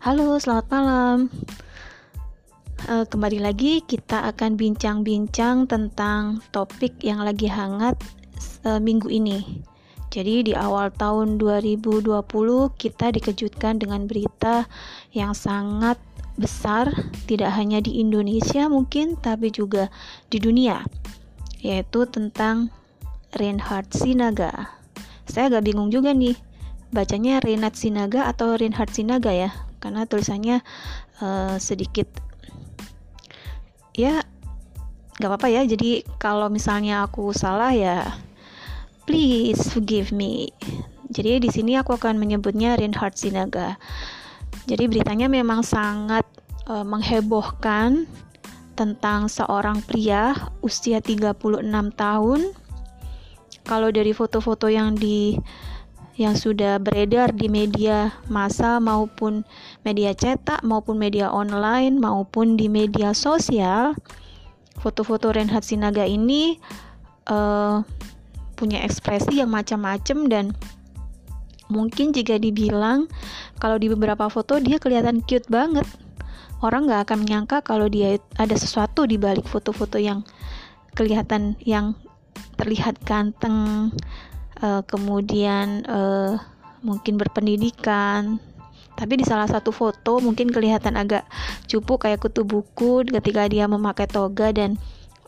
Halo, selamat malam. Uh, kembali lagi kita akan bincang-bincang tentang topik yang lagi hangat uh, minggu ini. Jadi di awal tahun 2020 kita dikejutkan dengan berita yang sangat besar tidak hanya di Indonesia mungkin tapi juga di dunia yaitu tentang Reinhard Sinaga. Saya agak bingung juga nih bacanya Reinhard Sinaga atau Reinhard Sinaga ya karena tulisannya uh, sedikit ya nggak apa-apa ya. Jadi kalau misalnya aku salah ya please forgive me. Jadi di sini aku akan menyebutnya Reinhard Sinaga jadi beritanya memang sangat uh, menghebohkan tentang seorang pria usia 36 tahun. Kalau dari foto-foto yang di yang sudah beredar di media massa maupun media cetak maupun media online maupun di media sosial foto-foto Renhat Sinaga ini uh, punya ekspresi yang macam-macam dan mungkin jika dibilang kalau di beberapa foto dia kelihatan cute banget. Orang nggak akan menyangka kalau dia ada sesuatu di balik foto-foto yang kelihatan yang terlihat ganteng uh, kemudian uh, mungkin berpendidikan. Tapi di salah satu foto mungkin kelihatan agak cupu kayak kutu buku ketika dia memakai toga dan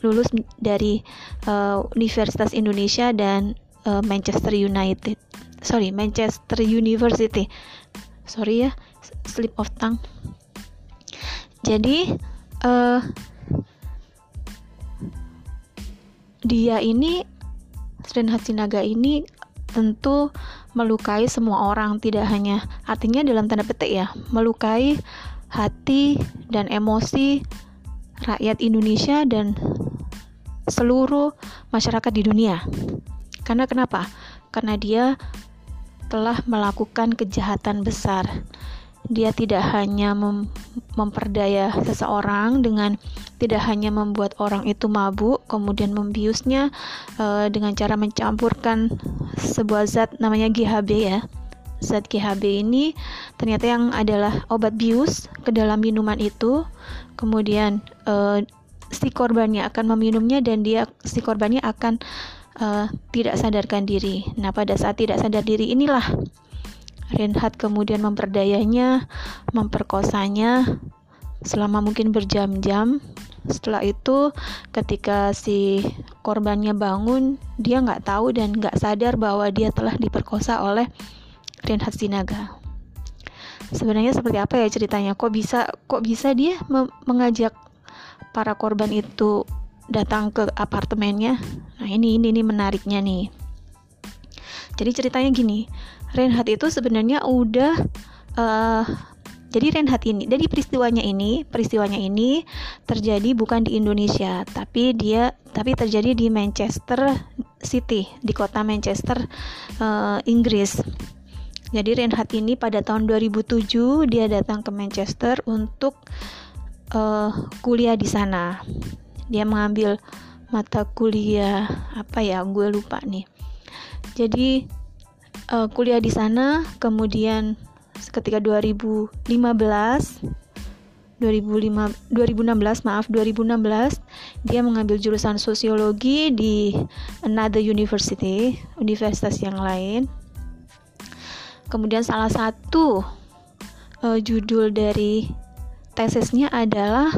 lulus dari uh, Universitas Indonesia dan uh, Manchester United. Sorry Manchester University. Sorry ya slip of tongue. Jadi uh, dia ini Reinhard Sinaga ini tentu melukai semua orang tidak hanya artinya dalam tanda petik ya melukai hati dan emosi rakyat Indonesia dan seluruh masyarakat di dunia. Karena kenapa? Karena dia telah melakukan kejahatan besar dia tidak hanya mem memperdaya seseorang dengan tidak hanya membuat orang itu mabuk kemudian membiusnya uh, dengan cara mencampurkan sebuah zat namanya GHB ya. Zat GHB ini ternyata yang adalah obat bius ke dalam minuman itu. Kemudian uh, si korbannya akan meminumnya dan dia si korbannya akan uh, tidak sadarkan diri. Nah pada saat tidak sadar diri inilah Reinhard kemudian memperdayanya, memperkosanya selama mungkin berjam-jam. Setelah itu, ketika si korbannya bangun, dia nggak tahu dan nggak sadar bahwa dia telah diperkosa oleh Reinhard Sinaga. Sebenarnya seperti apa ya ceritanya? Kok bisa kok bisa dia mengajak para korban itu datang ke apartemennya? Nah, ini ini ini menariknya nih. Jadi ceritanya gini, Reinhardt itu sebenarnya udah uh, jadi Reinhardt ini, dari peristiwanya ini, peristiwanya ini terjadi bukan di Indonesia, tapi dia tapi terjadi di Manchester City, di kota Manchester, uh, Inggris. Jadi Reinhardt ini pada tahun 2007 dia datang ke Manchester untuk uh, kuliah di sana. Dia mengambil mata kuliah apa ya, gue lupa nih. Jadi uh, kuliah di sana kemudian ketika 2015 2005 2016 maaf 2016 dia mengambil jurusan sosiologi di another university universitas yang lain. Kemudian salah satu uh, judul dari tesisnya adalah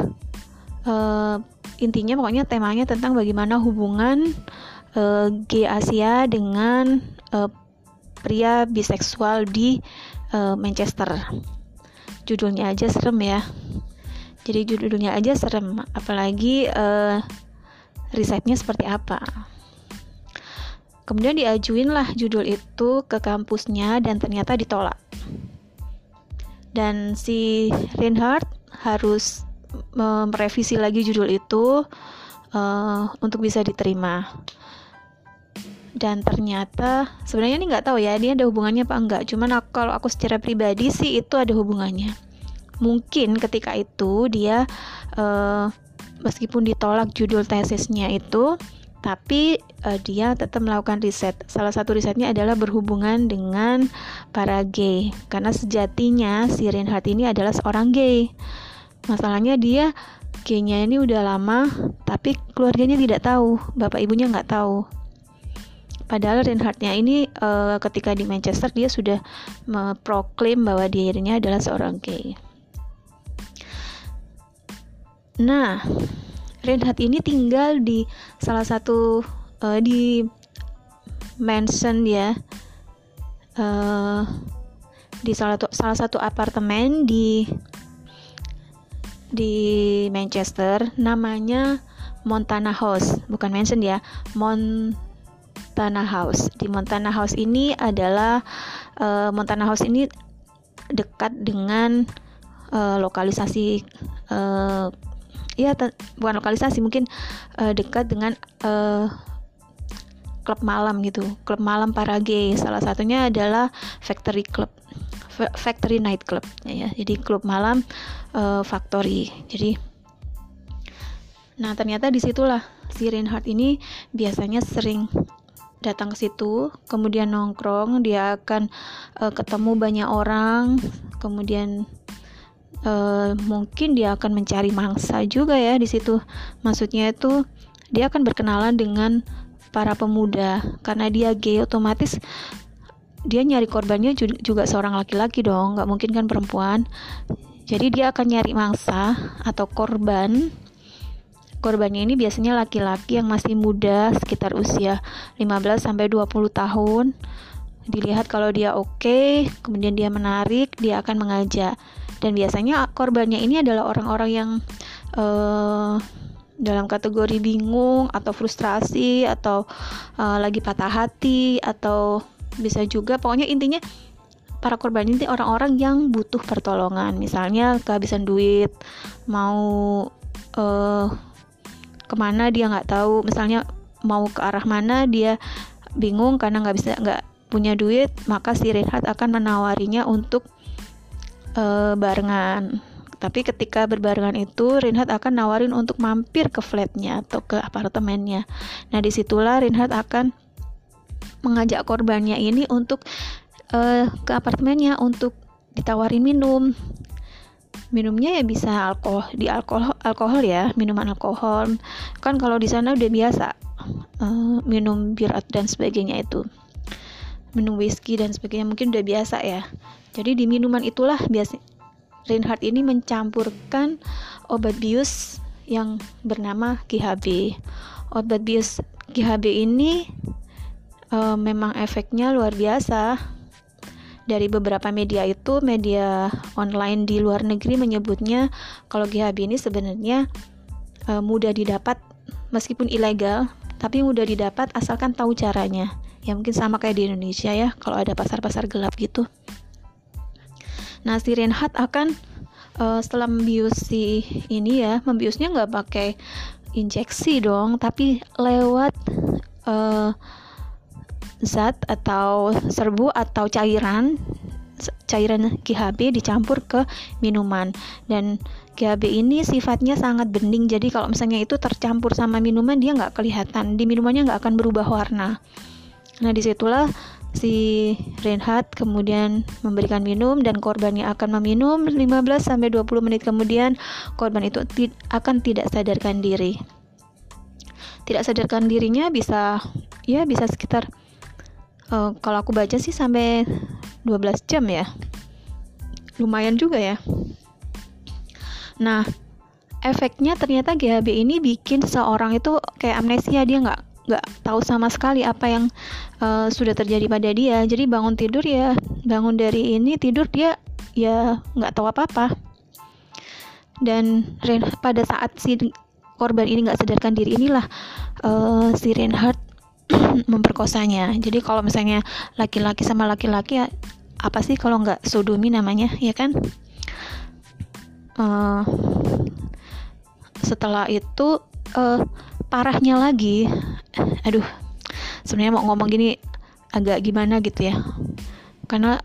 uh, intinya pokoknya temanya tentang bagaimana hubungan uh, gay Asia dengan uh, pria biseksual di uh, Manchester. Judulnya aja serem ya. Jadi judulnya aja serem, apalagi uh, risetnya seperti apa. Kemudian diajuin lah judul itu ke kampusnya dan ternyata ditolak. Dan si Reinhardt harus merevisi lagi judul itu uh, untuk bisa diterima dan ternyata sebenarnya ini nggak tahu ya ini ada hubungannya apa enggak cuman aku, kalau aku secara pribadi sih itu ada hubungannya mungkin ketika itu dia uh, meskipun ditolak judul tesisnya itu tapi uh, dia tetap melakukan riset. Salah satu risetnya adalah berhubungan dengan para gay, karena sejatinya si Reinhardt ini adalah seorang gay. Masalahnya dia gaynya ini udah lama, tapi keluarganya tidak tahu, bapak ibunya nggak tahu. Padahal Reinhardtnya ini uh, ketika di Manchester dia sudah memproklaim bahwa dirinya adalah seorang gay. Nah, Reinhardt ini tinggal di salah satu uh, di mansion ya uh, di salah satu salah satu apartemen di di Manchester namanya Montana House bukan mansion ya Montana House. Di Montana House ini adalah uh, Montana House ini dekat dengan uh, lokalisasi uh, ya bukan lokalisasi mungkin uh, dekat dengan uh, klub malam gitu. Klub malam para gay salah satunya adalah Factory Club. Factory Night Club. Ya jadi klub malam uh, Factory. Jadi nah ternyata di situlah si Reinhardt ini biasanya sering datang ke situ kemudian nongkrong dia akan uh, ketemu banyak orang kemudian uh, mungkin dia akan mencari mangsa juga ya di situ. Maksudnya itu dia akan berkenalan dengan para pemuda karena dia gay otomatis dia nyari korbannya juga seorang laki-laki dong, nggak mungkin kan perempuan. Jadi dia akan nyari mangsa atau korban. Korbannya ini biasanya laki-laki yang masih muda, sekitar usia 15 sampai 20 tahun. Dilihat kalau dia oke, okay, kemudian dia menarik, dia akan mengajak. Dan biasanya korbannya ini adalah orang-orang yang uh, dalam kategori bingung atau frustrasi atau uh, lagi patah hati atau bisa juga. Pokoknya intinya para korban ini orang-orang yang butuh pertolongan. Misalnya kehabisan duit mau uh, ke mana dia nggak tahu misalnya mau ke arah mana dia bingung karena nggak bisa nggak punya duit maka si Reinhardt akan menawarinya untuk uh, barengan. Tapi ketika berbarengan itu, Rinhat akan nawarin untuk mampir ke flatnya atau ke apartemennya. Nah, di situlah Rinhat akan mengajak korbannya ini untuk uh, ke apartemennya untuk ditawarin minum. Minumnya ya bisa alkohol, di alkohol, alkohol ya, minuman alkohol. Kan kalau di sana udah biasa uh, minum bir dan sebagainya itu. Minum whisky dan sebagainya mungkin udah biasa ya. Jadi di minuman itulah biasa Reinhardt ini mencampurkan obat bius yang bernama GHB obat bius GHB ini e, memang efeknya luar biasa dari beberapa media itu media online di luar negeri menyebutnya kalau GHB ini sebenarnya e, mudah didapat meskipun ilegal tapi mudah didapat asalkan tahu caranya. Ya mungkin sama kayak di Indonesia ya kalau ada pasar-pasar gelap gitu. Nah si Reinhardt akan uh, setelah si ini ya membiusnya nggak pakai injeksi dong tapi lewat uh, zat atau serbu atau cairan cairan GHB dicampur ke minuman. Dan GHB ini sifatnya sangat bening jadi kalau misalnya itu tercampur sama minuman dia nggak kelihatan. Di minumannya nggak akan berubah warna. Nah, di situlah si Reinhardt kemudian memberikan minum dan korbannya akan meminum 15 sampai 20 menit kemudian korban itu akan tidak sadarkan diri. Tidak sadarkan dirinya bisa ya bisa sekitar uh, kalau aku baca sih sampai 12 jam ya. Lumayan juga ya. Nah, efeknya ternyata GHB ini bikin seorang itu kayak amnesia dia nggak nggak tahu sama sekali apa yang uh, sudah terjadi pada dia jadi bangun tidur ya bangun dari ini tidur dia ya nggak tahu apa apa dan pada saat si korban ini nggak sadarkan diri inilah uh, si Reinhardt memperkosanya. Jadi kalau misalnya laki-laki sama laki-laki ya apa sih kalau nggak sodomi namanya ya kan? Uh, setelah itu uh, parahnya lagi. Aduh sebenarnya mau ngomong gini agak gimana gitu ya. Karena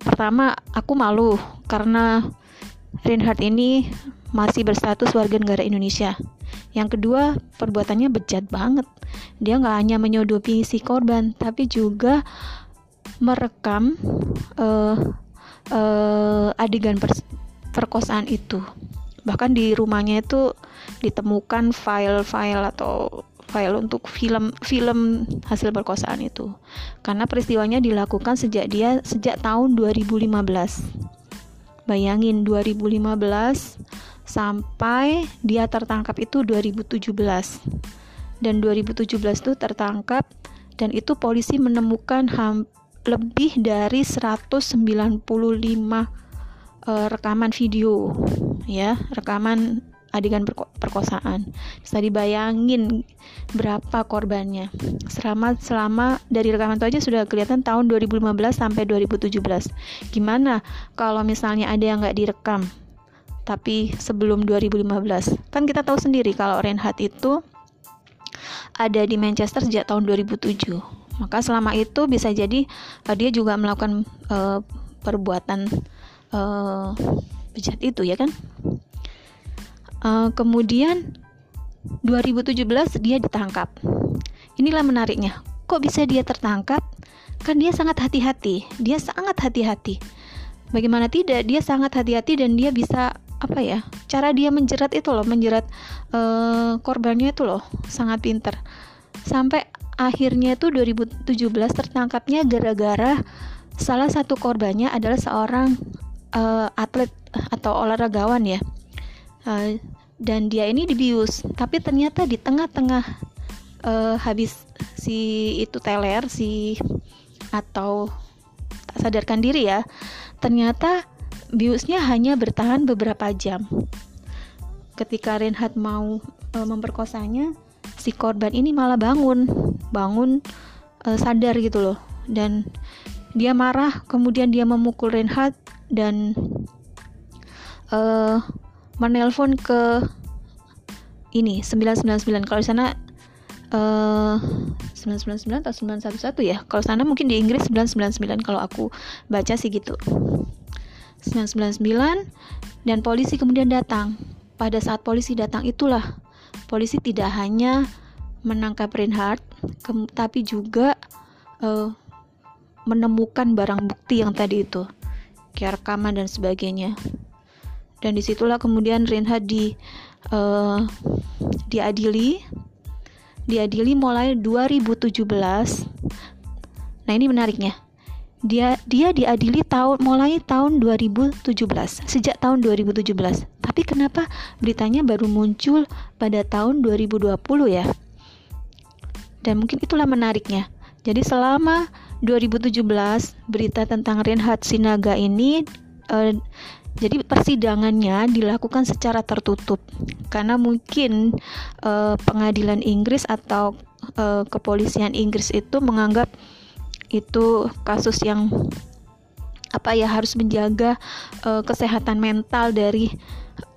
pertama aku malu karena Reinhardt ini masih berstatus warga negara Indonesia. Yang kedua, perbuatannya bejat banget. Dia nggak hanya menyodopi si korban, tapi juga merekam uh, uh, adegan per perkosaan itu. Bahkan di rumahnya itu ditemukan file-file atau file untuk film film hasil perkosaan itu. Karena peristiwanya dilakukan sejak dia sejak tahun 2015. Bayangin 2015 sampai dia tertangkap itu 2017. Dan 2017 itu tertangkap dan itu polisi menemukan lebih dari 195 uh, eh, rekaman video ya, rekaman adegan perkosaan. Bisa dibayangin berapa korbannya. Selama selama dari rekaman itu aja sudah kelihatan tahun 2015 sampai 2017. Gimana kalau misalnya ada yang nggak direkam? Tapi sebelum 2015, kan kita tahu sendiri kalau Reinhardt itu ada di Manchester sejak tahun 2007. Maka selama itu bisa jadi uh, dia juga melakukan uh, perbuatan uh, bejat itu ya kan? Uh, kemudian 2017 dia ditangkap. Inilah menariknya. Kok bisa dia tertangkap? Kan dia sangat hati-hati. Dia sangat hati-hati. Bagaimana tidak? Dia sangat hati-hati dan dia bisa apa ya? Cara dia menjerat itu loh, menjerat uh, korbannya itu loh, sangat pinter. Sampai akhirnya itu 2017 tertangkapnya gara-gara salah satu korbannya adalah seorang uh, atlet atau olahragawan ya uh, dan dia ini dibius tapi ternyata di tengah-tengah uh, habis si itu teler si atau tak sadarkan diri ya ternyata biusnya hanya bertahan beberapa jam. Ketika Reinhard mau uh, memperkosanya si korban ini malah bangun bangun uh, sadar gitu loh. Dan dia marah kemudian dia memukul Reinhard dan uh, menelpon ke ini 999 kalau di sana uh, 999 atau 911 ya. Kalau sana mungkin di Inggris 999 kalau aku baca sih gitu. 999 dan polisi kemudian datang. Pada saat polisi datang itulah polisi tidak hanya menangkap Reinhardt tapi juga uh, menemukan barang bukti yang tadi itu. Kayak rekaman dan sebagainya dan di situlah kemudian Reinhard di uh, diadili. Diadili mulai 2017 nah ini menariknya. Dia dia diadili tahun mulai tahun 2017 sejak tahun 2017 tapi kenapa beritanya baru muncul pada tahun 2020 ya? Dan mungkin itulah menariknya. Jadi selama 2017 berita tentang Reinhard Sinaga ini uh, jadi persidangannya dilakukan secara tertutup karena mungkin uh, pengadilan Inggris atau uh, kepolisian Inggris itu menganggap itu kasus yang apa ya harus menjaga uh, kesehatan mental dari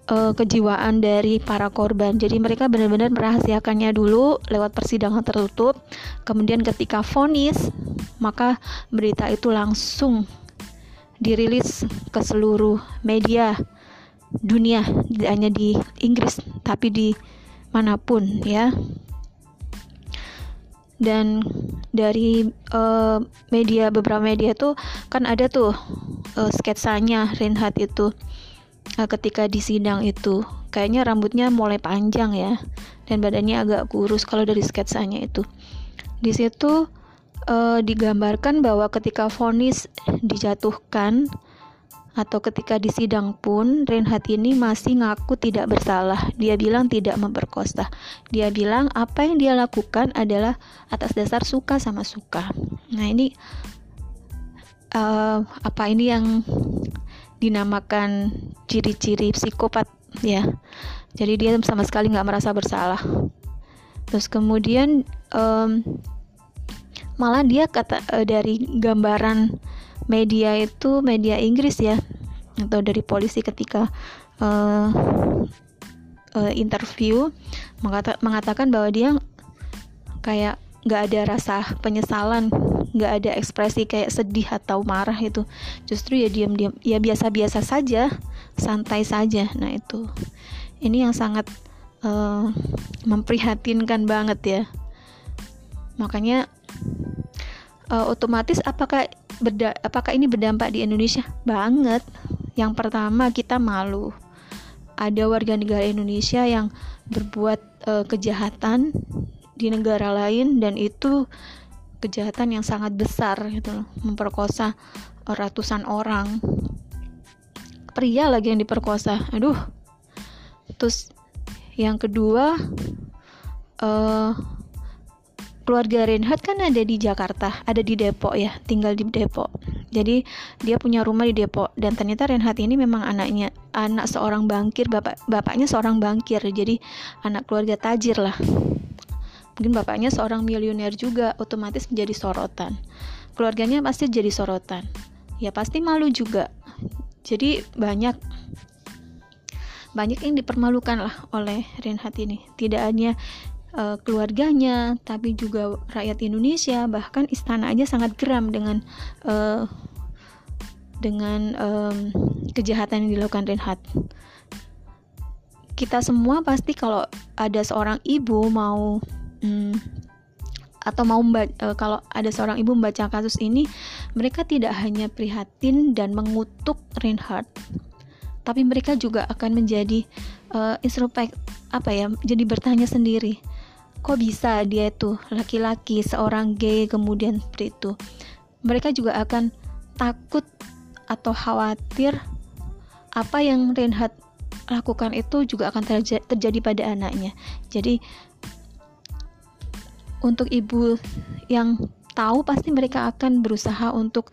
kejiwaan dari para korban. Jadi mereka benar-benar merahasiakannya dulu lewat persidangan tertutup. Kemudian ketika vonis, maka berita itu langsung dirilis ke seluruh media dunia tidak hanya di Inggris tapi di mana pun ya. Dan dari uh, media beberapa media tuh kan ada tuh uh, sketsanya Reinhardt itu uh, ketika di sidang itu. Kayaknya rambutnya mulai panjang ya dan badannya agak kurus kalau dari sketsanya itu. Di situ uh, digambarkan bahwa ketika vonis dijatuhkan atau ketika di sidang pun Reinhardt ini masih ngaku tidak bersalah. Dia bilang tidak memperkosa. Dia bilang apa yang dia lakukan adalah atas dasar suka sama suka. Nah ini uh, apa ini yang dinamakan ciri-ciri psikopat ya. Jadi dia sama sekali nggak merasa bersalah. Terus kemudian um, malah dia kata uh, dari gambaran media itu media Inggris ya atau dari polisi ketika uh, uh, interview mengata mengatakan bahwa dia kayak nggak ada rasa penyesalan nggak ada ekspresi kayak sedih atau marah itu. Justru ya diam-diam ya biasa-biasa saja santai saja. Nah itu. Ini yang sangat uh, memprihatinkan banget ya. Makanya uh, otomatis apakah berda apakah ini berdampak di Indonesia? Banget. Yang pertama kita malu. Ada warga negara Indonesia yang berbuat uh, kejahatan di negara lain dan itu kejahatan yang sangat besar gitu memperkosa ratusan orang. Pria lagi yang diperkosa. Aduh. Terus yang kedua uh, keluarga Reinhardt kan ada di Jakarta ada di Depok ya tinggal di Depok. Jadi dia punya rumah di Depok. Dan ternyata Reinhardt ini memang anaknya anak seorang bankir bapak bapaknya seorang bankir jadi anak keluarga tajir lah. Mungkin bapaknya seorang miliuner juga otomatis menjadi sorotan. Keluarganya pasti jadi sorotan. Ya pasti malu juga. Jadi banyak banyak yang dipermalukan lah oleh Renhat ini. Tidak hanya uh, keluarganya tapi juga rakyat Indonesia bahkan istana aja sangat geram dengan uh, dengan um, kejahatan yang dilakukan Renhat kita semua pasti kalau ada seorang ibu mau hmm, atau mau uh, kalau ada seorang ibu membaca kasus ini, mereka tidak hanya prihatin dan mengutuk Reinhardt, tapi mereka juga akan menjadi uh, introspek apa ya, jadi bertanya sendiri, kok bisa dia itu laki-laki seorang gay kemudian seperti itu. Mereka juga akan takut atau khawatir apa yang Reinhardt lakukan itu juga akan terjadi pada anaknya. Jadi untuk ibu yang tahu pasti mereka akan berusaha untuk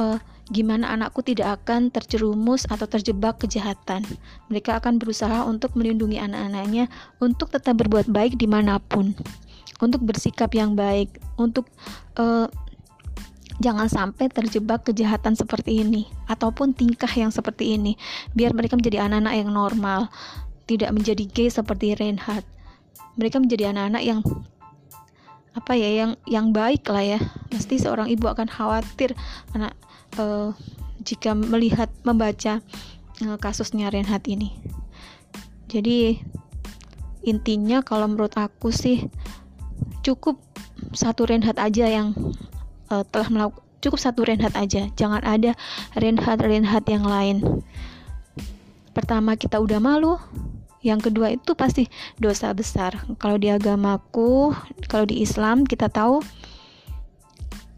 uh, gimana anakku tidak akan terjerumus atau terjebak kejahatan. Mereka akan berusaha untuk melindungi anak-anaknya untuk tetap berbuat baik di mana pun, untuk bersikap yang baik, untuk uh, jangan sampai terjebak kejahatan seperti ini ataupun tingkah yang seperti ini, biar mereka menjadi anak-anak yang normal, tidak menjadi gay seperti Reinhardt. Mereka menjadi anak-anak yang apa ya yang yang baik lah ya pasti seorang ibu akan khawatir anak uh, jika melihat membaca uh, kasusnya Renhat ini. Jadi intinya kalau menurut aku sih cukup satu Renhat aja yang uh, telah melakukan cukup satu Renhat aja. Jangan ada Renhat Renhat yang lain. Pertama kita udah malu. Yang kedua itu pasti dosa besar. Kalau di agamaku kalau di Islam kita tahu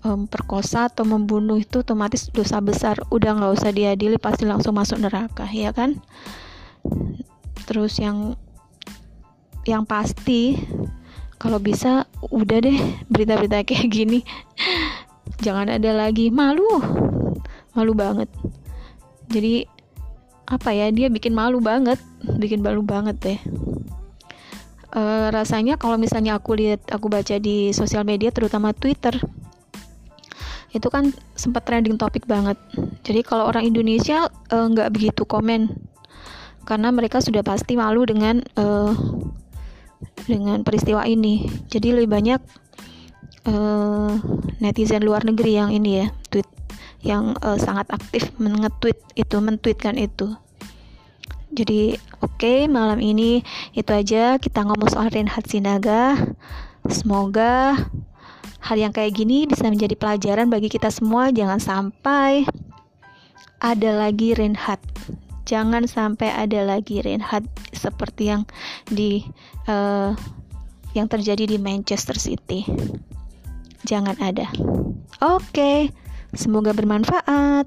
um, perkosa atau membunuh itu otomatis dosa besar. Udah nggak usah diadili pasti langsung masuk neraka ya kan? Terus yang yang pasti kalau bisa udah deh berita-berita kayak gini. Jangan ada lagi. Malu. Malu banget. Jadi apa ya dia bikin malu banget. Bikin malu banget deh. Uh, rasanya kalau misalnya aku lihat aku baca di sosial media terutama Twitter itu kan sempat trending topik banget. Jadi kalau orang Indonesia eh, nggak uh, begitu komen. Karena mereka sudah pasti malu dengan uh, dengan peristiwa ini. Jadi lebih banyak uh, netizen luar negeri yang ini ya tweet yang uh, sangat aktif mengetweet itu mentweetkan itu. Jadi oke okay, malam ini itu aja. Kita ngomong soal Renhat Sinaga. Semoga hal yang kayak gini bisa menjadi pelajaran bagi kita semua jangan sampai ada lagi Renhat jangan sampai ada lagi Renhat seperti yang di uh, yang terjadi di Manchester City jangan ada oke okay. Semoga bermanfaat.